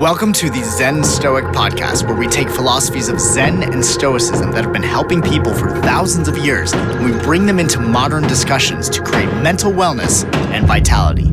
Welcome to the Zen Stoic podcast, where we take philosophies of Zen and Stoicism that have been helping people for thousands of years and we bring them into modern discussions to create mental wellness and vitality.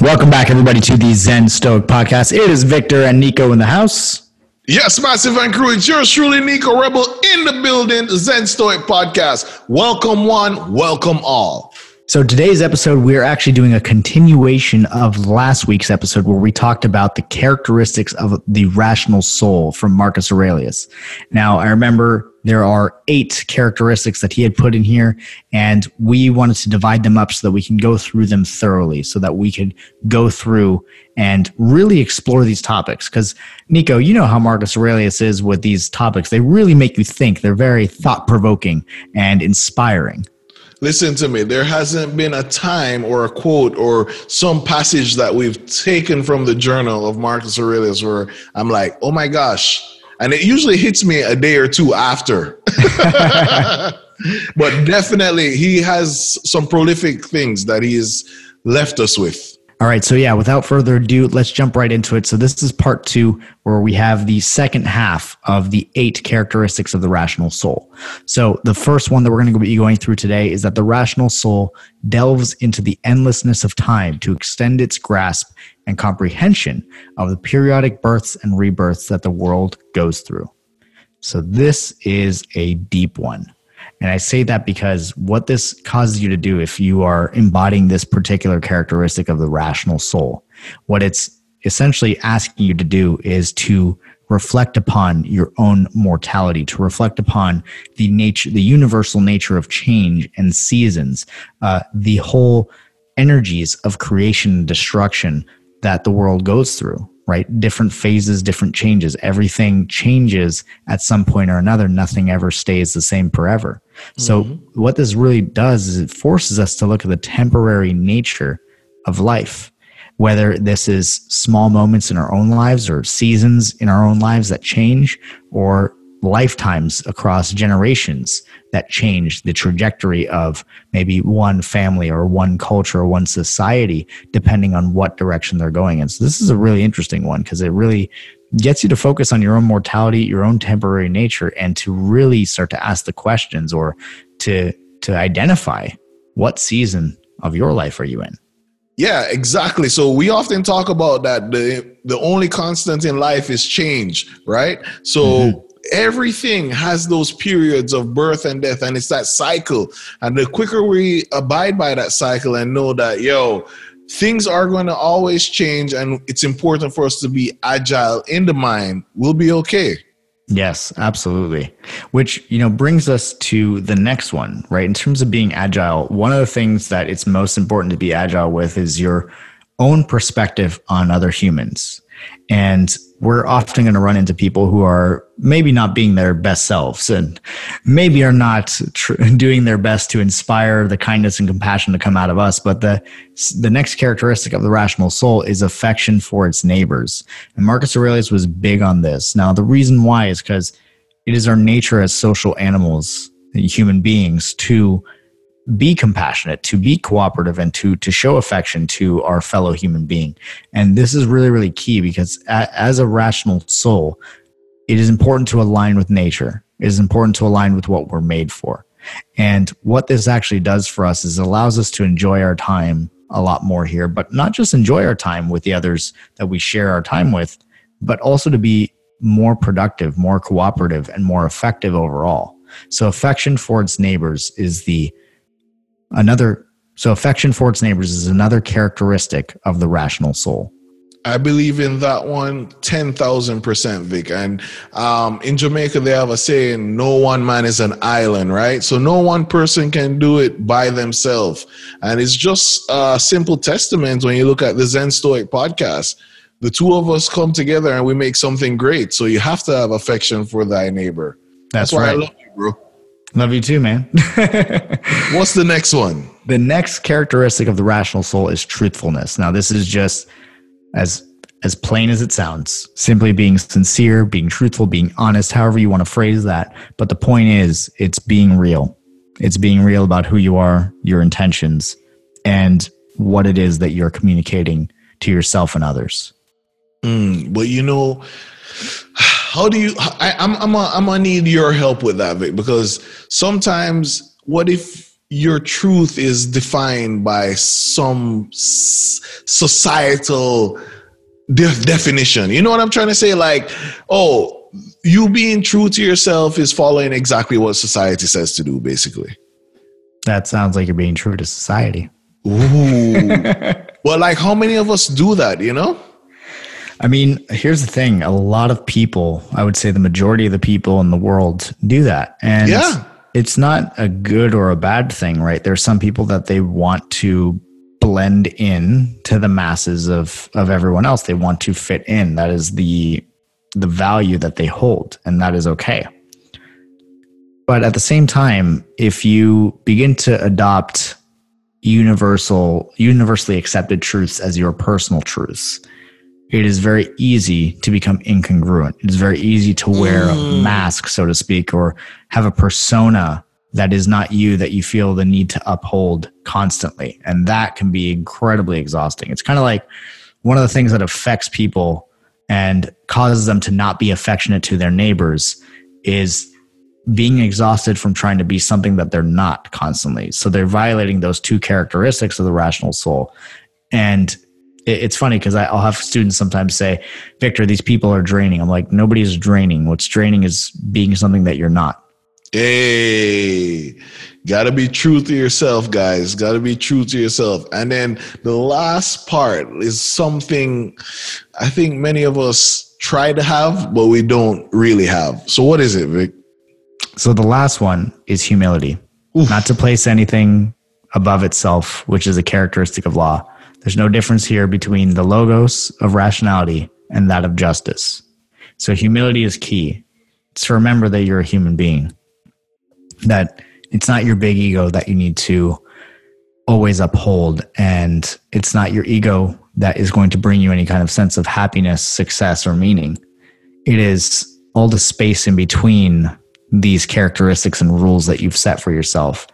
Welcome back, everybody, to the Zen Stoic podcast. It is Victor and Nicko in the house. Yes, Massive and Crew, it's yours truly, Nicko Rebel, in the building, Zen Stoic podcast. Welcome, one, welcome all. So today's episode, we're actually doing a continuation of last week's episode where we talked about the characteristics of the rational soul from Marcus Aurelius. Now, I remember there are eight characteristics that he had put in here, and we wanted to divide them up so that we can go through them thoroughly, so that we could go through and really explore these topics. Because, Nicko, you know how Marcus Aurelius is with these topics. They really make you think, they're very thought provoking and inspiring. Listen to me. There hasn't been a time or a quote or some passage that we've taken from the journal of Marcus Aurelius where I'm like, oh my gosh. And it usually hits me a day or two after. but definitely, he has some prolific things that he's left us with. All right. So, yeah, without further ado, let's jump right into it. So, this is part two, where we have the second half of the eight characteristics of the rational soul. So, the first one that we're going to be going through today is that the rational soul delves into the endlessness of time to extend its grasp and comprehension of the periodic births and rebirths that the world goes through. So, this is a deep one. And I say that because what this causes you to do if you are embodying this particular characteristic of the rational soul, what it's essentially asking you to do is to reflect upon your own mortality, to reflect upon the nature, the universal nature of change and seasons, uh, the whole energies of creation and destruction that the world goes through right? Different phases, different changes. Everything changes at some point or another. Nothing ever stays the same forever. Mm-hmm. So, what this really does is it forces us to look at the temporary nature of life, whether this is small moments in our own lives or seasons in our own lives that change, or lifetimes across generations that change the trajectory of maybe one family or one culture or one society, depending on what direction they're going in. So, this is a really interesting one because it really gets you to focus on your own mortality, your own temporary nature, and to really start to ask the questions or to, to identify what season of your life are you in. Yeah, exactly. So we often talk about that the the only constant in life is change, right? So mm-hmm everything has those periods of birth and death and it's that cycle. And the quicker we abide by that cycle and know that yo things are going to always change and it's important for us to be agile in the mind we'll be okay. Yes absolutely. Which you know brings us to the next one right? In terms of being agile one of the things that it's most important to be agile with is your own perspective on other humans. And we're often going to run into people who are maybe not being their best selves and maybe are not tr- doing their best to inspire the kindness and compassion to come out of us. But the the next characteristic of the rational soul is affection for its neighbors. And marcus aurelius was big on this. Now the reason why is because it is our nature as social animals human beings to be compassionate, to be cooperative, and to to show affection to our fellow human being. And this is really really key because a, as a rational soul, it is important to align with nature. It is important to align with what we're made for. And what this actually does for us is it allows us to enjoy our time a lot more here, but not just enjoy our time with the others that we share our time with, but also to be more productive, more cooperative, and more effective overall. So, affection for its neighbors is the Another, so affection for its neighbors is another characteristic of the rational soul. I believe in that one 10,000%, Vic. And um, in Jamaica, they have a saying, no one man is an island, right? So no one person can do it by themselves. And it's just a simple testament when you look at the Zen Stoic podcast. The two of us come together and we make something great. So you have to have affection for thy neighbor. That's, That's why right. I love you, bro. Love you too, man. What's the next one? The next characteristic of the rational soul is truthfulness. Now, this is just as as plain as it sounds, simply being sincere, being truthful, being honest, however you want to phrase that. But the point is, it's being real. It's being real about who you are, your intentions, and what it is that you're communicating to yourself and others. Mm, but you know, how do you? I, I'm I'm I'm gonna need your help with that, Vic, because sometimes what if your truth is defined by some societal de- definition? You know what I'm trying to say? Like, oh, you being true to yourself is following exactly what society says to do, basically. That sounds like you're being true to society. Ooh. well, like how many of us do that, you know? I mean, here's the thing. A lot of people, I would say the majority of the people in the world do that. And yeah. it's not a good or a bad thing, right? There's some people that they want to blend in to the masses of of everyone else. They want to fit in. That is the the value that they hold, and that is okay. But at the same time, if you begin to adopt universal, universally accepted truths as your personal truths, it is very easy to become incongruent. It is very easy to wear mm. a mask, so to speak, or have a persona that is not you that you feel the need to uphold constantly. And that can be incredibly exhausting. It's kind of like one of the things that affects people and causes them to not be affectionate to their neighbors is being exhausted from trying to be something that they're not constantly. So they're violating those two characteristics of the rational soul. And it's funny because I'll have students sometimes say, Victor, these people are draining. I'm like, nobody is draining. What's draining is being something that you're not. Hey, gotta be true to yourself, guys. Gotta be true to yourself. And then the last part is something I think many of us try to have, but we don't really have. So, what is it, Vic? So the last one is humility, Oof. not to place anything above itself, which is a characteristic of law. There's no difference here between the logos of rationality and that of justice. So humility is key. It's to remember that you're a human being, that it's not your big ego that you need to always uphold, and it's not your ego that is going to bring you any kind of sense of happiness, success, or meaning. It is all the space in between these characteristics and rules that you've set for yourself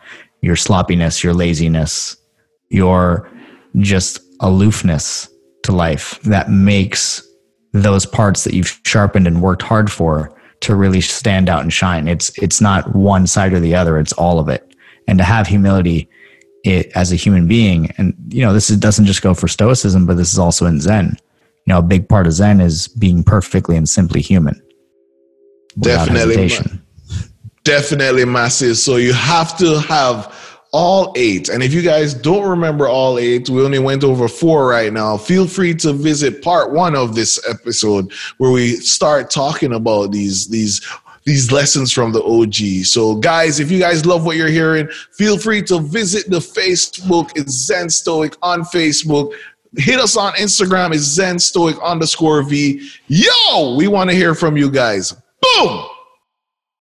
your sloppiness, your laziness, your just aloofness to life that makes those parts that you've sharpened and worked hard for to really stand out and shine. It's it's not one side or the other, it's all of it. And to have humility it, as a human being, and you know, this is, doesn't just go for stoicism, but this is also in Zen. You know, a big part of Zen is being perfectly and simply human. Definitely. Hesitation definitely massive. So you have to have all eight. And if you guys don't remember all eight, we only went over four right now. Feel free to visit part one of this episode where we start talking about these these these lessons from the OG. So, guys, if you guys love what you're hearing, feel free to visit the Facebook. It's Zen Stoic on Facebook. Hit us on Instagram. It's Zen Stoic underscore V. Yo, we want to hear from you guys. Boom.